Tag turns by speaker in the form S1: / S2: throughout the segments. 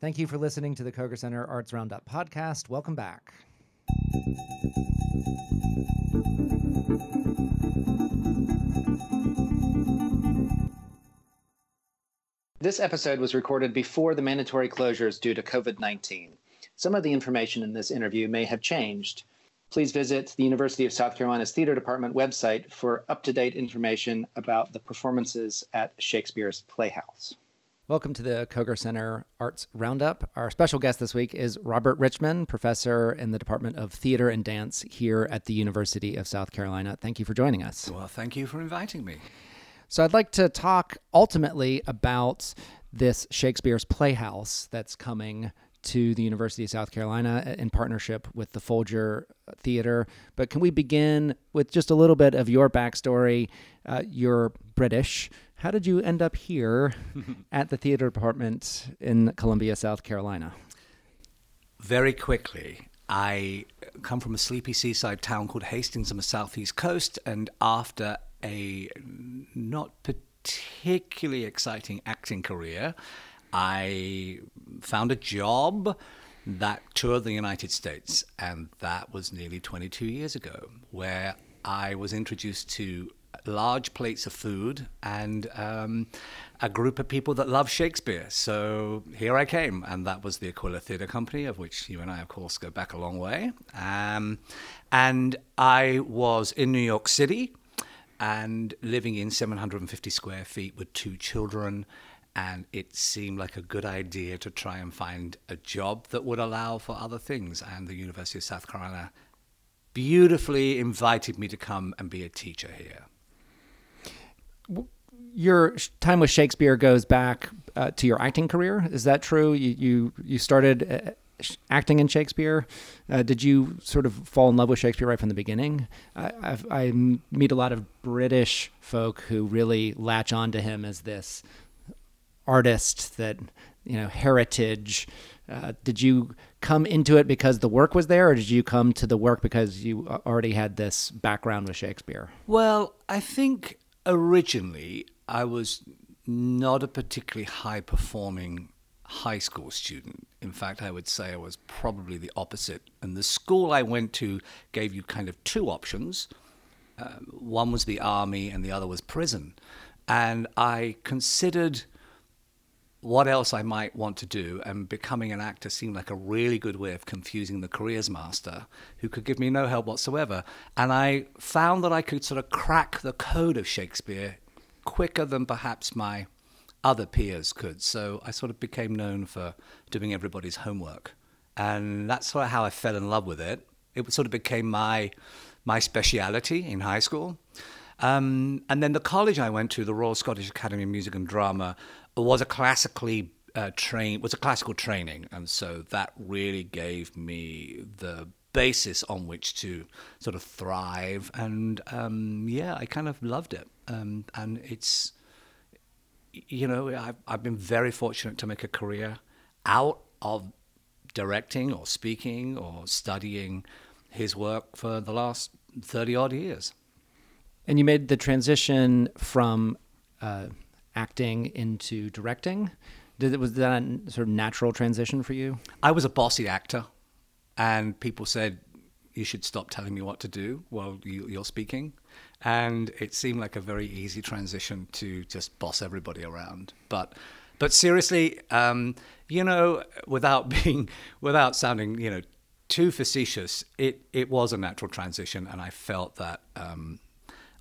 S1: Thank you for listening to the Koger Center Arts Roundup podcast. Welcome back.
S2: This episode was recorded before the mandatory closures due to COVID 19. Some of the information in this interview may have changed. Please visit the University of South Carolina's Theater Department website for up to date information about the performances at Shakespeare's Playhouse.
S1: Welcome to the Koger Center Arts Roundup. Our special guest this week is Robert Richmond, professor in the Department of Theater and Dance here at the University of South Carolina. Thank you for joining us.
S3: Well, thank you for inviting me.
S1: So, I'd like to talk ultimately about this Shakespeare's Playhouse that's coming to the University of South Carolina in partnership with the Folger Theater. But can we begin with just a little bit of your backstory? Uh, you're British. How did you end up here at the theater department in Columbia, South Carolina?
S3: Very quickly, I come from a sleepy seaside town called Hastings on the southeast coast, and after a not particularly exciting acting career, I found a job that toured the United States, and that was nearly 22 years ago, where I was introduced to large plates of food and um, a group of people that love Shakespeare. So here I came, and that was the Aquila Theatre Company, of which you and I, of course, go back a long way. Um, and I was in New York City and living in 750 square feet with two children. And it seemed like a good idea to try and find a job that would allow for other things. And the University of South Carolina beautifully invited me to come and be a teacher here.
S1: Your time with Shakespeare goes back uh, to your acting career. Is that true? You you, you started uh, acting in Shakespeare. Uh, did you sort of fall in love with Shakespeare right from the beginning? I, I meet a lot of British folk who really latch on to him as this artist that you know heritage. Uh, did you come into it because the work was there, or did you come to the work because you already had this background with Shakespeare?
S3: Well, I think originally I was not a particularly high performing high school student. In fact, I would say I was probably the opposite. And the school I went to gave you kind of two options uh, one was the army, and the other was prison. And I considered what else I might want to do, and becoming an actor seemed like a really good way of confusing the careers master, who could give me no help whatsoever. And I found that I could sort of crack the code of Shakespeare quicker than perhaps my other peers could. So I sort of became known for doing everybody's homework. And that's sort of how I fell in love with it. It sort of became my my speciality in high school. Um, and then the college I went to, the Royal Scottish Academy of Music and Drama, was a classically uh, train was a classical training, and so that really gave me the basis on which to sort of thrive. And um, yeah, I kind of loved it. Um, and it's you know, I've, I've been very fortunate to make a career out of directing or speaking or studying his work for the last 30 odd years.
S1: And you made the transition from uh, acting into directing. Did it was that a sort of natural transition for you?
S3: I was a bossy actor, and people said you should stop telling me what to do while you, are speaking and it seemed like a very easy transition to just boss everybody around. But but seriously, um, you know, without being without sounding you know too facetious, it it was a natural transition, and I felt that um,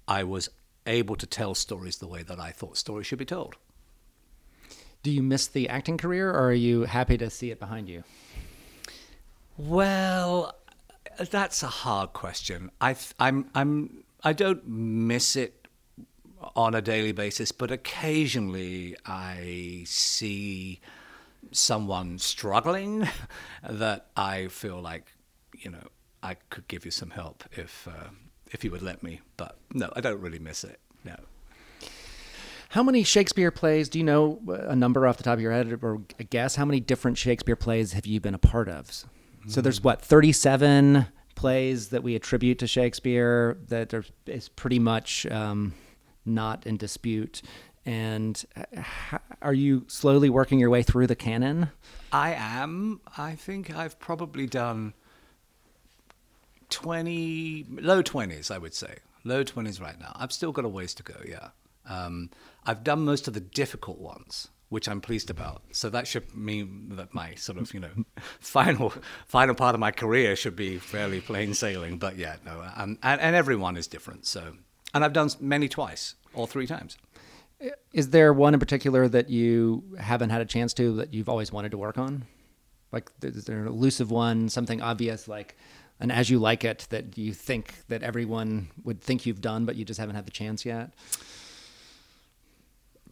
S3: I was able to tell stories the way that I thought stories should be told.
S1: Do you miss the acting career, or are you happy to see it behind you?
S3: Well, that's a hard question. I I'm I'm I don't miss it on a daily basis, but occasionally I see someone struggling that I feel like, you know, I could give you some help if uh, if you would let me. But no, I don't really miss it. No.
S1: How many Shakespeare plays? Do you know a number off the top of your head, or a guess? How many different Shakespeare plays have you been a part of? So there's what 37 plays that we attribute to Shakespeare that are, is pretty much um, not in dispute. And uh, are you slowly working your way through the canon?
S3: I am. I think I've probably done 20, low 20s, I would say. Low 20s right now. I've still got a ways to go, yeah. Um, I've done most of the difficult ones, which I'm pleased about. So that should mean that my sort of, you know, final final part of my career should be fairly plain sailing. But yeah, no, um, and, and everyone is different. So, and I've done many twice or three times.
S1: Is there one in particular that you haven't had a chance to that you've always wanted to work on? Like, is there an elusive one, something obvious like an As You Like It that you think that everyone would think you've done, but you just haven't had the chance yet?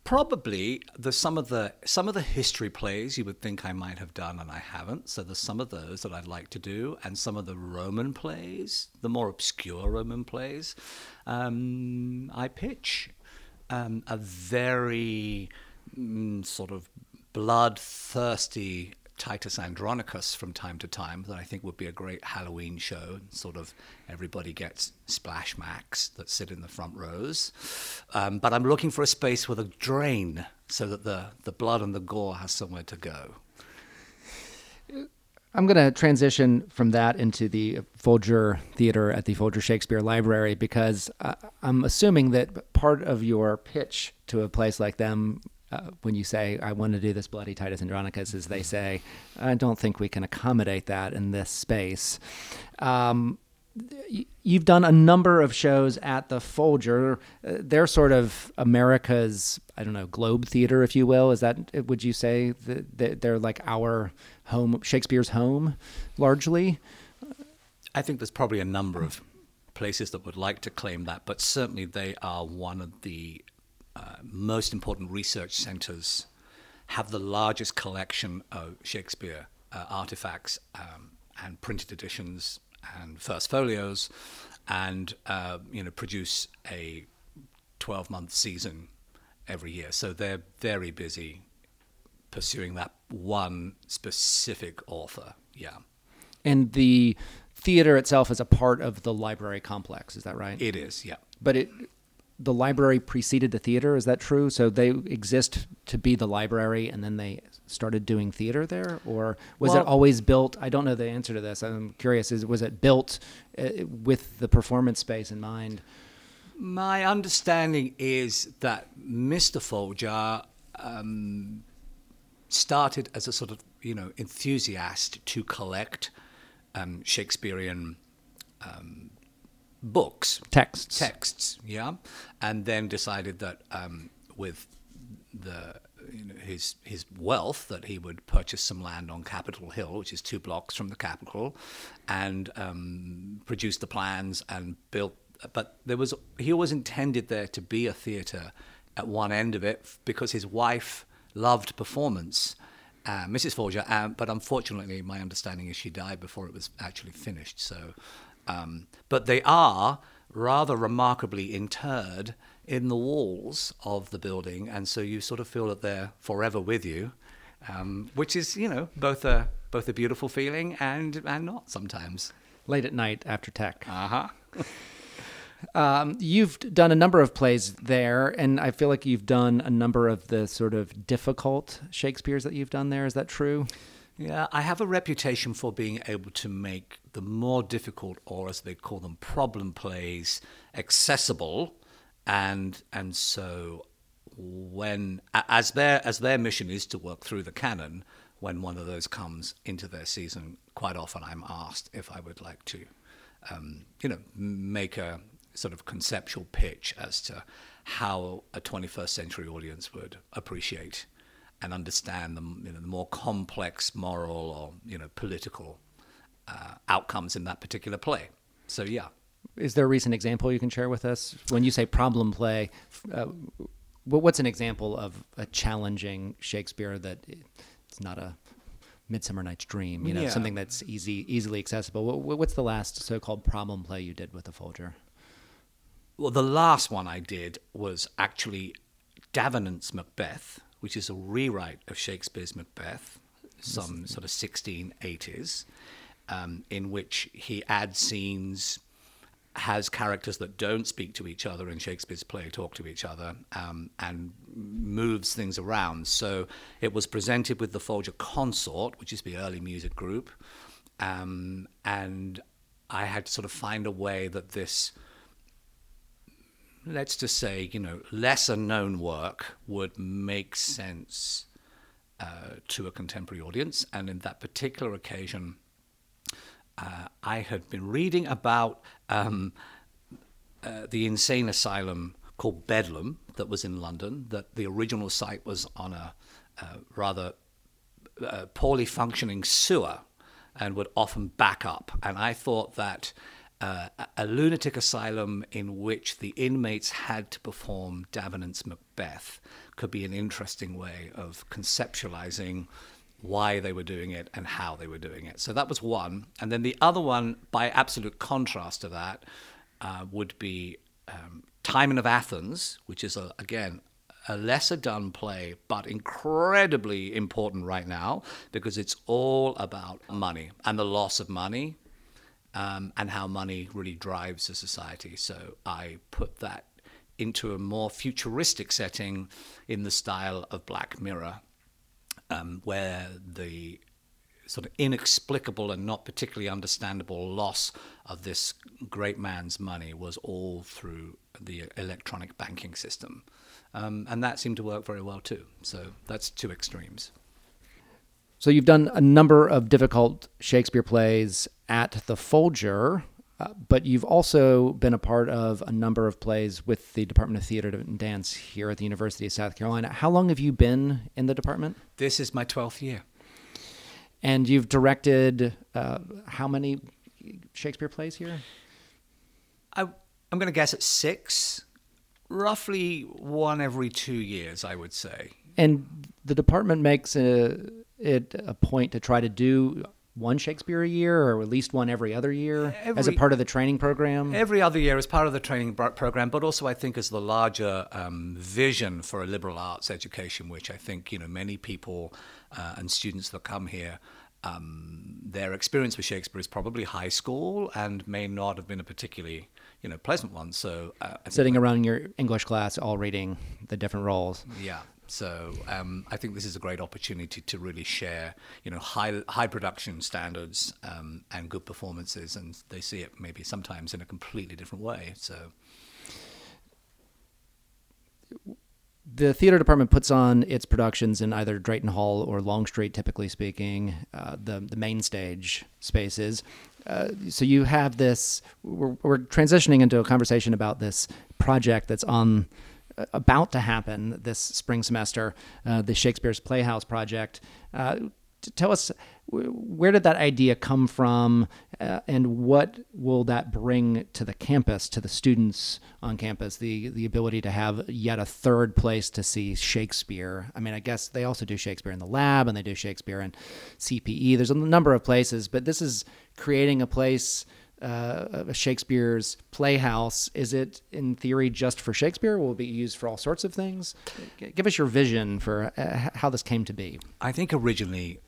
S3: Probably the some of the some of the history plays you would think I might have done and I haven't. So there's some of those that I'd like to do, and some of the Roman plays, the more obscure Roman plays, um, I pitch um, a very mm, sort of bloodthirsty Titus Andronicus from time to time that I think would be a great Halloween show. Sort of everybody gets splash max that sit in the front rows. Um, but I'm looking for a space with a drain so that the, the blood and the gore has somewhere to go.
S1: I'm going to transition from that into the Folger Theater at the Folger Shakespeare Library because uh, I'm assuming that part of your pitch to a place like them uh, when you say, I want to do this bloody Titus Andronicus, is they say, I don't think we can accommodate that in this space. Um, you've done a number of shows at the Folger. Uh, they're sort of America's, I don't know, Globe Theater, if you will. Is that, would you say that they're like our home, Shakespeare's home, largely?
S3: I think there's probably a number of places that would like to claim that, but certainly they are one of the uh, most important research centers have the largest collection of Shakespeare uh, artifacts um, and printed editions and first folios, and uh, you know produce a 12-month season every year. So they're very busy pursuing that one specific author. Yeah,
S1: and the theater itself is a part of the library complex. Is that right?
S3: It is. Yeah,
S1: but it the library preceded the theater. Is that true? So they exist to be the library, and then they started doing theater there, or was well, it always built? I don't know the answer to this. I'm curious. Is was it built uh, with the performance space in mind?
S3: My understanding is that Mr. Folger um, started as a sort of you know enthusiast to collect um, Shakespearean um, books,
S1: texts,
S3: texts, yeah, and then decided that um, with the you know, his his wealth that he would purchase some land on Capitol Hill, which is two blocks from the Capitol, and um, produce the plans and built. But there was he always intended there to be a theatre at one end of it because his wife loved performance. Uh, Mrs. Folger. um, but unfortunately, my understanding is she died before it was actually finished. So um, but they are rather remarkably interred in the walls of the building, and so you sort of feel that they're forever with you, um, which is, you know, both a both a beautiful feeling and and not sometimes.
S1: Late at night after tech.
S3: Uh huh.
S1: Um, you've done a number of plays there, and I feel like you've done a number of the sort of difficult Shakespeare's that you've done there. Is that true?
S3: Yeah, I have a reputation for being able to make the more difficult, or as they call them, problem plays, accessible, and and so when as their as their mission is to work through the canon, when one of those comes into their season, quite often I'm asked if I would like to, um, you know, make a sort of conceptual pitch as to how a 21st century audience would appreciate and understand the, you know, the more complex moral or you know political uh, outcomes in that particular play. So yeah.
S1: Is there a recent example you can share with us when you say problem play? Uh, what's an example of a challenging Shakespeare that it's not a Midsummer Night's Dream? You know, yeah. something that's easy, easily accessible. What's the last so-called problem play you did with the Folger?
S3: Well, the last one I did was actually Davenant's Macbeth, which is a rewrite of Shakespeare's Macbeth, some sort of 1680s, um, in which he adds scenes has characters that don't speak to each other in Shakespeare's play talk to each other um, and moves things around. So it was presented with the Folger Consort, which is the early music group, um, and I had to sort of find a way that this, let's just say, you know, lesser known work would make sense uh, to a contemporary audience. And in that particular occasion, uh, I had been reading about um, uh, the insane asylum called Bedlam that was in London, that the original site was on a uh, rather uh, poorly functioning sewer and would often back up. And I thought that uh, a lunatic asylum in which the inmates had to perform Davenant's Macbeth could be an interesting way of conceptualizing why they were doing it and how they were doing it. So that was one. And then the other one, by absolute contrast to that, uh, would be um, Timon of Athens, which is, a, again, a lesser done play, but incredibly important right now because it's all about money and the loss of money um, and how money really drives a society. So I put that into a more futuristic setting in the style of Black Mirror um, where the sort of inexplicable and not particularly understandable loss of this great man's money was all through the electronic banking system. Um, and that seemed to work very well too. So that's two extremes.
S1: So you've done a number of difficult Shakespeare plays at the Folger, uh, but you've also been a part of a number of plays with the Department of Theater and Dance here at the University of South Carolina. How long have you been in the department?
S3: This is my 12th year.
S1: And you've directed uh, how many Shakespeare plays here?
S3: I, I'm going to guess at six, roughly one every two years, I would say.
S1: And the department makes a, it a point to try to do one Shakespeare a year, or at least one every other year, every, as a part of the training program?
S3: Every other year as part of the training program, but also I think as the larger um, vision for a liberal arts education, which I think you know many people uh, and students that come here. Um, their experience with Shakespeare is probably high school and may not have been a particularly you know pleasant one. So
S1: uh, sitting around in your English class, all reading the different roles.
S3: Yeah, so um, I think this is a great opportunity to really share, you know, high high production standards um, and good performances, and they see it maybe sometimes in a completely different way. So.
S1: The theater department puts on its productions in either Drayton Hall or Longstreet, typically speaking, uh, the the main stage spaces. Uh, so you have this. We're, we're transitioning into a conversation about this project that's on about to happen this spring semester, uh, the Shakespeare's Playhouse project. Uh, tell us where did that idea come from uh, and what will that bring to the campus to the students on campus the the ability to have yet a third place to see Shakespeare I mean I guess they also do Shakespeare in the lab and they do Shakespeare in CPE there's a number of places but this is creating a place uh, Shakespeare's playhouse, is it in theory just for Shakespeare? Will it be used for all sorts of things? Give us your vision for uh, how this came to be.
S3: I think originally,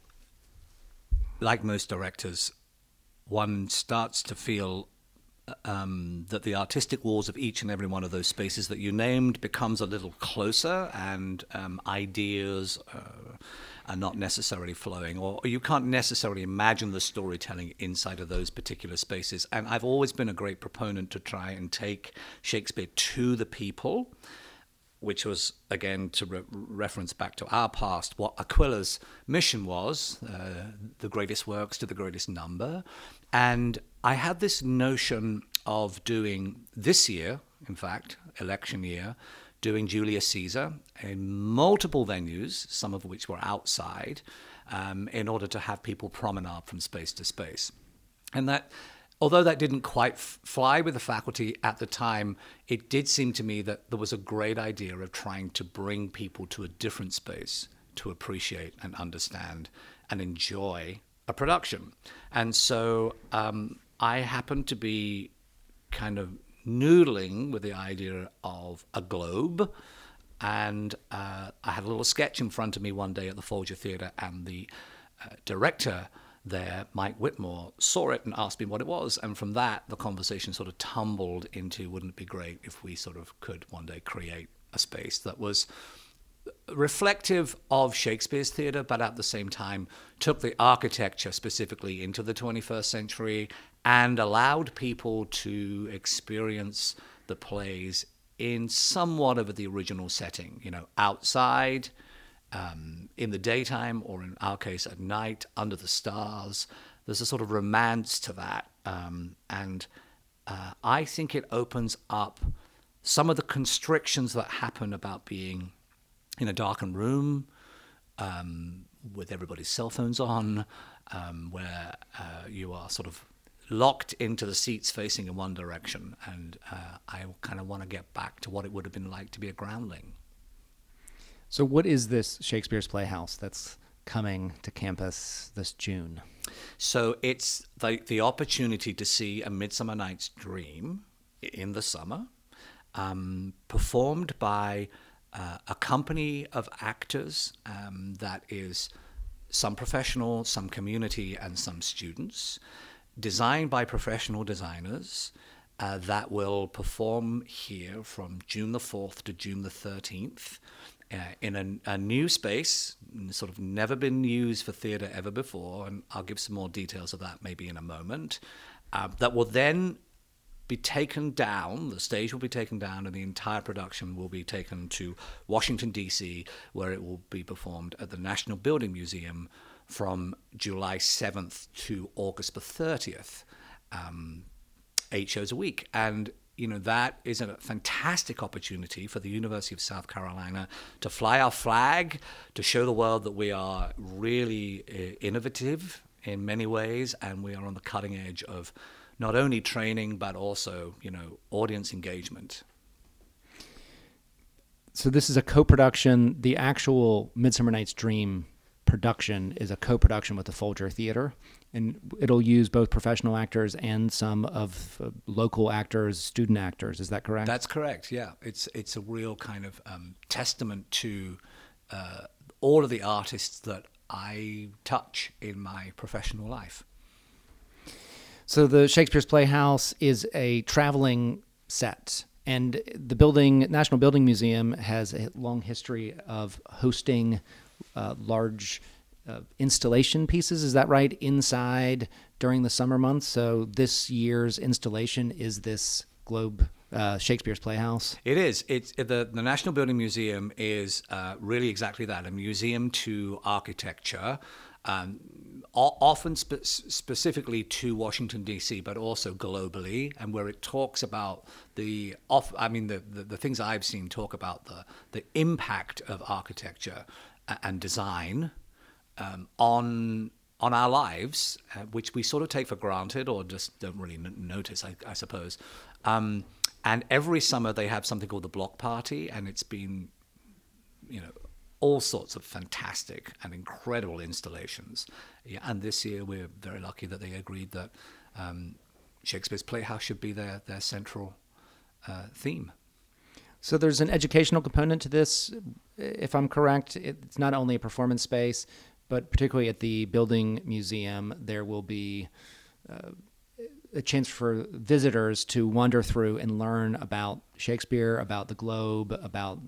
S3: like most directors, one starts to feel um, that the artistic walls of each and every one of those spaces that you named becomes a little closer, and um, ideas. Uh, are not necessarily flowing, or, you can't necessarily imagine the storytelling inside of those particular spaces. And I've always been a great proponent to try and take Shakespeare to the people which was again to re- reference back to our past, what Aquila's mission was uh, the greatest works to the greatest number. And I had this notion of doing this year, in fact, election year, doing Julius Caesar in multiple venues, some of which were outside, um, in order to have people promenade from space to space. And that, although that didn't quite f- fly with the faculty at the time, it did seem to me that there was a great idea of trying to bring people to a different space to appreciate and understand and enjoy a production. And so um, I happened to be kind of noodling with the idea of a globe. And uh, I had a little sketch in front of me one day at the Folger Theatre, and the uh, director there, Mike Witmore saw it and asked me what it was. And from that, the conversation sort of tumbled into wouldn't it be great if we sort of could one day create a space that was reflective of Shakespeare's theatre, but at the same time took the architecture specifically into the 21st century and allowed people to experience the plays in somewhat of the original setting, you know, outside, um, in the daytime, or in our case, at night, under the stars. There's a sort of romance to that. Um, and uh, I think it opens up some of the constrictions that happen about being in a darkened room um, with everybody's cell phones on, um, where uh, you are sort of locked into the seats facing in one direction. And uh, I kind of want to get back to what it would have been like to be a groundling.
S1: So, what is this Shakespeare's Playhouse that's coming to campus this June?
S3: So, it's the, the opportunity to see A Midsummer Night's Dream in the summer, um, performed by uh, a company of actors um, that is some professional, some community, and some students, designed by professional designers. Uh, that will perform here from June the 4th to June the 13th uh, in a, a, new space, sort of never been used for theatre ever before. And I'll give some more details of that maybe in a moment. Uh, that will then be taken down, the stage will be taken down, and the entire production will be taken to Washington, D.C., where it will be performed at the National Building Museum from July 7th to August the 30th, um, eight shows a week. And you know that is a fantastic opportunity for the University of South Carolina to fly our flag, to show the world that we are really uh, innovative in many ways, and we are on the cutting edge of not only training but also you know audience engagement.
S1: So this is a co-production. The actual Midsummer Night's Dream production is a co-production with the Folger Theater, and it'll use both professional actors and some of uh, local actors, student actors. Is that correct?
S3: That's correct. Yeah, it's it's a real kind of um, testament to uh, all of the artists that I touch in my professional life.
S1: So the Shakespeare's Playhouse is a traveling set. And the building, National Building Museum, has a long history of hosting uh, large uh, installation pieces. Is that right? Inside during the summer months. So this year's installation is this Globe uh, Shakespeare's Playhouse.
S3: It is. It's the the National Building Museum is uh, really exactly that a museum to architecture. Um, often spe- specifically to Washington D.C., but also globally, and where it talks about the off. I mean, the, the, the things I've seen talk about the the impact of architecture and design um, on on our lives, uh, which we sort of take for granted or just don't really n- notice, I, I suppose. Um, and every summer they have something called the Block Party, and it's been, you know, all sorts of fantastic and incredible installations. Yeah, and this year we're very lucky that they agreed that um, Shakespeare's Playhouse should be their their central uh, theme.
S1: So there's an educational component to this, if I'm correct. It's not only a performance space, but particularly at the building museum, there will be uh, a chance for visitors to wander through and learn about Shakespeare, about the Globe, about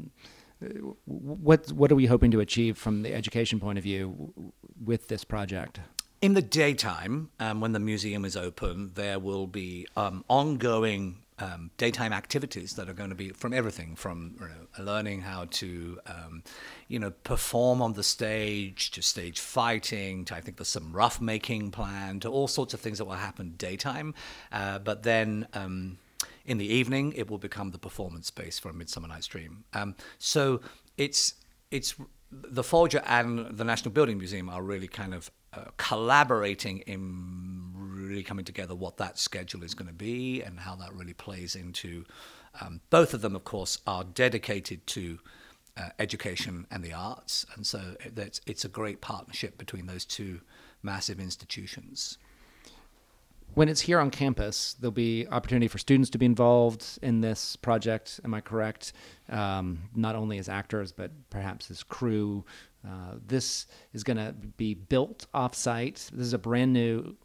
S1: what what are we hoping to achieve from the education point of view with this project?
S3: In the daytime, um, when the museum is open, there will be um, ongoing um, daytime activities that are going to be from everything from you know, learning how to um, you know perform on the stage to stage fighting to I think there's some rough making plan to all sorts of things that will happen daytime, uh, but then um, in the evening, it will become the performance space for a Midsummer Night's Dream. Um, so it's it's the Folger and the National Building Museum are really kind of uh, collaborating in really coming together what that schedule is going to be and how that really plays into. Um, both of them, of course, are dedicated to uh, education and the arts, and so it's, it's a great partnership between those two massive institutions.
S1: when it's here on campus, there'll be opportunity for students to be involved in this project. Am I correct? Um, not only as actors, but perhaps as crew. Uh, this is going to be built offsite. This is a brand new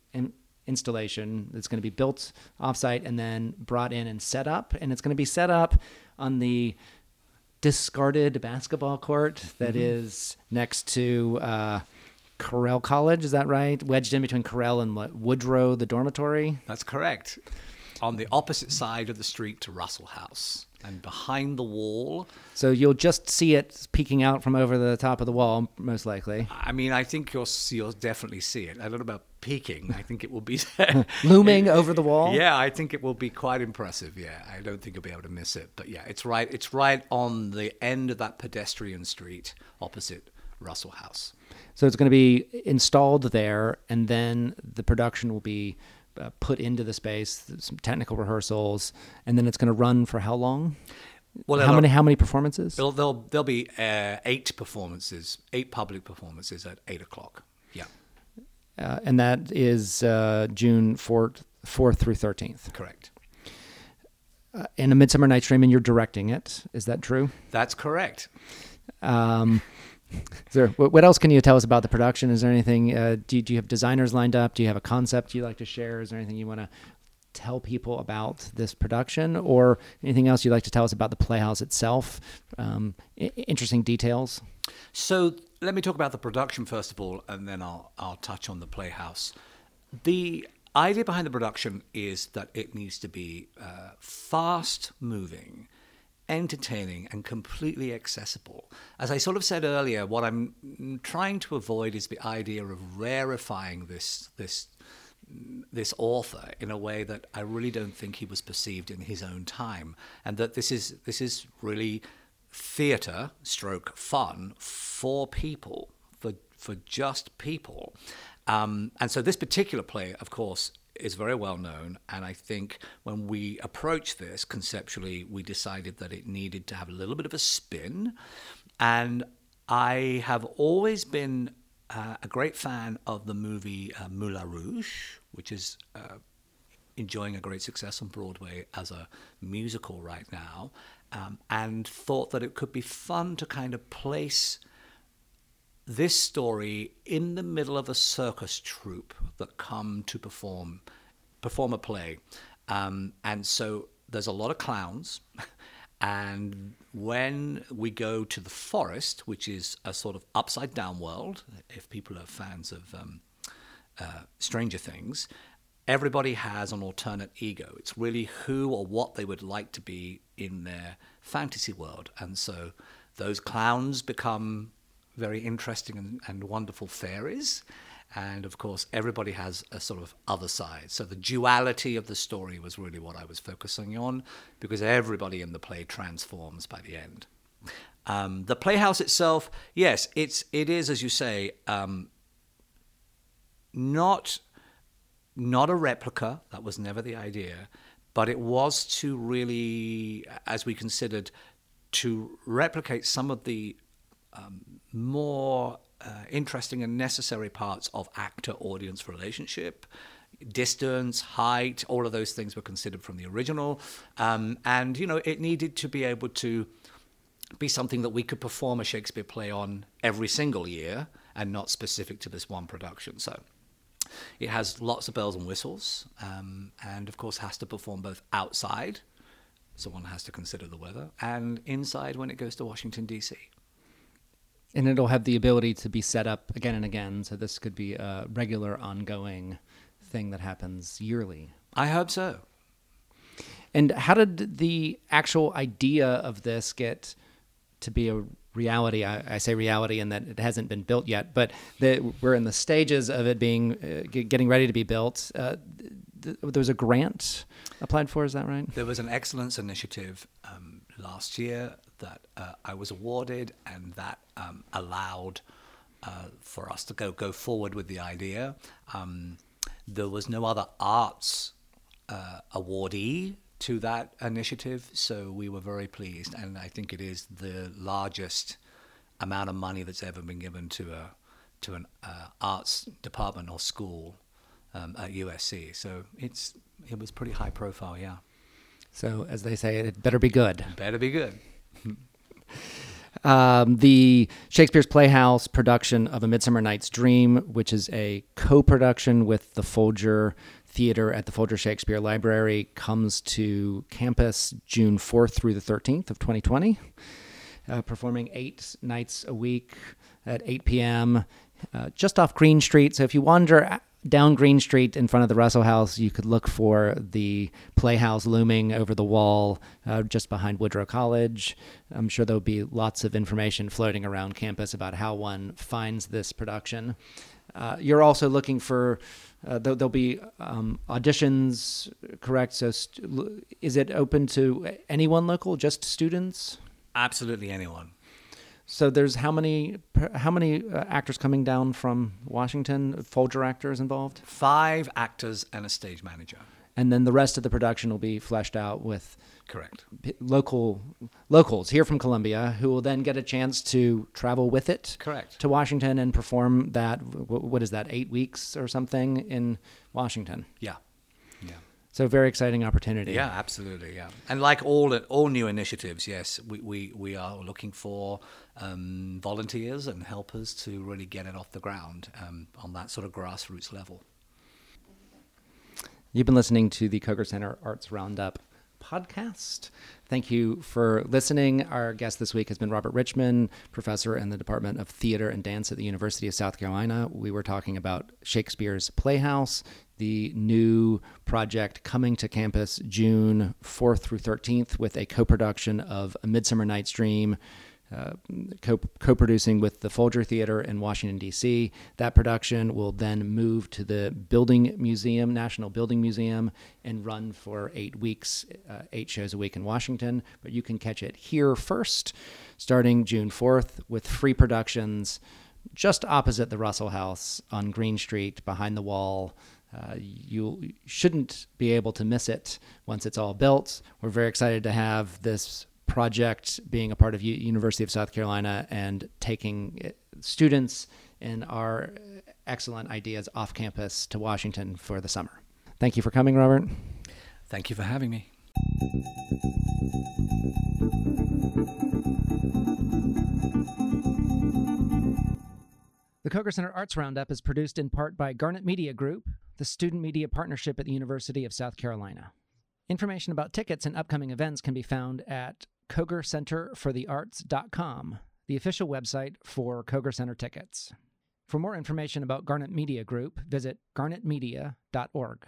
S1: installation that's going to be built offsite and then brought in and set up. And it's going to be set up on the discarded basketball court that
S3: Mm-hmm.
S1: is next to. Uh, Corel College, is that right? Wedged in between Corel and what, Woodrow, the dormitory.
S3: That's correct. On the opposite side of the street to Russell House. And behind the wall,
S1: So you'll just see it peeking out from over the top of the wall, most likely,
S3: I mean, I think you'll, see, you'll definitely see it. I don't know about peeking. I think it will be.
S1: looming over the wall.
S3: Yeah, I think it will be quite impressive. Yeah, I don't think you'll be able to miss it. But yeah, it's right. It's right on the end of that pedestrian street opposite Russell House.
S1: So it's going to be installed there, and then the production will be uh, put into the space, some technical rehearsals, and then it's going to run for how long?
S3: Well,
S1: how many? How many performances?
S3: There'll there'll, there'll be uh, eight performances, eight public performances at eight o'clock. Yeah,
S1: Uh, and that is uh, June fourth, fourth through thirteenth.
S3: correct.
S1: Uh, and a Midsummer Night's Dream, and you're directing it. Is that true?
S3: That's correct.
S1: Um, there, what what else can you tell us about the production? Is there anything? Uh, do, you, do you have designers lined up? Do you have a concept you'd like to share? Is there anything you want to tell people about this production, or anything else you'd like to tell us about the Playhouse itself? Um, I- interesting details.
S3: So let me talk about the production first of all, and then I'll I'll touch on the playhouse. The idea behind the production is that it needs to be uh, fast moving, entertaining, and completely accessible. As I sort of said earlier, what I'm trying to avoid is the idea of rarefying this this this author in a way that I really don't think he was perceived in his own time, and that this is this is really theatre stroke fun for people for for just people, um, and so this particular play, of course. Is very well known, and I think when we approached this conceptually, we decided that it needed to have a little bit of a spin. And I have always been uh, a great fan of the movie uh, Moulin Rouge, which is uh, enjoying a great success on Broadway as a musical right now, um, and thought that it could be fun to kind of place this story in the middle of a circus troupe that come to perform perform a play, um, and so there's a lot of clowns. And when we go to the forest, which is a sort of upside down world, if people are fans of um, uh, Stranger Things, everybody has an alternate ego. It's really who or what they would like to be in their fantasy world. And so those clowns become very interesting and, and wonderful fairies. And of course, everybody has a sort of other side. So the duality of the story was really what I was focusing on because everybody in the play transforms by the end. Um, the playhouse itself, yes, it's it is as you say, um, not not a replica. That was never the idea, but it was to really, as we considered, to replicate some of the um, more uh, interesting and necessary parts of actor-audience relationship. Distance, height, all of those things were considered from the original, um, and you know it needed to be able to be something that we could perform a Shakespeare play on every single year, and not specific to this one production. So it has lots of bells and whistles, um, and of course has to perform both outside, so one has to consider the weather, and inside when it goes to Washington D.C.
S1: And it'll have the ability to be set up again and again. So this could be a regular, ongoing thing that happens yearly.
S3: I hope so.
S1: And how did the actual idea of this get to be a reality? I, I say reality in that it hasn't been built yet, but the, we're in the stages of it being uh, getting ready to be built. Uh, th- there was a grant applied for. Is that right?
S3: There was an excellence initiative um, last year that uh, I was awarded, and that um, allowed uh, for us to go go forward with the idea. Um, there was no other arts uh, awardee to that initiative, so we were very pleased, and I think it is the largest amount of money that's ever been given to a to an uh, arts department or school um, at USC. So it's it was pretty high profile, yeah.
S1: So, as they say, it better be good.
S3: Better be good.
S1: Um, the Shakespeare's Playhouse production of A Midsummer Night's Dream, which is a co production with the Folger Theater at the Folger Shakespeare Library, comes to campus June 4th through the 13th of 2020, uh, performing eight nights a week at 8 p.m. Uh, just off Greene Street. So if you wander down Greene Street in front of the Russell House, you could look for the Playhouse looming over the wall uh, just behind Woodrow College. I'm sure there'll be lots of information floating around campus about how one finds this production. Uh, you're also looking for uh, there'll, there'll, be um, auditions, correct? So, st- is it open to anyone local, just students?
S3: Absolutely anyone.
S1: So there's how many how many uh, actors coming down from Washington? Folger actors involved.
S3: Five actors and a stage manager.
S1: And then the rest of the production will be fleshed out with
S3: correct
S1: local locals here from Columbia who will then get a chance to travel with it
S3: correct
S1: to Washington and perform that what is that 8 weeks or something in Washington.
S3: Yeah. Yeah.
S1: So very exciting opportunity.
S3: Yeah, absolutely. Yeah, and like all all new initiatives, yes, we, we, we are looking for um, volunteers and helpers to really get it off the ground um, on that sort of grassroots level.
S1: You've been listening to the Koger Center Arts Roundup podcast. Thank you for listening. Our guest this week has been Robert Richmond, professor in the Department of Theater and Dance at the University of South Carolina. We were talking about Shakespeare's Playhouse, the new project coming to campus June 4th through 13th with a co production of A Midsummer Night's Dream uh, co producing with the Folger Theater in Washington, D.C. That production will then move to the Building Museum, National Building Museum, and run for eight weeks, uh, eight shows a week in Washington. But you can catch it here first, starting June 4th, with free productions just opposite the Russell House on Greene Street behind the wall. Uh, you shouldn't be able to miss it once it's all built. We're very excited to have this project being a part of U- University of South Carolina and taking uh, students and our excellent ideas off campus to Washington for the summer. Thank you for coming, Robert.
S3: Thank you for having me.
S1: The Koger Center Arts Roundup is produced in part by Garnet Media Group, the student media partnership at the University of South Carolina. Information about tickets and upcoming events can be found at KogerCenterForTheArts.com, the official website for Koger Center tickets. For more information about Garnet Media Group, visit garnetmedia.org.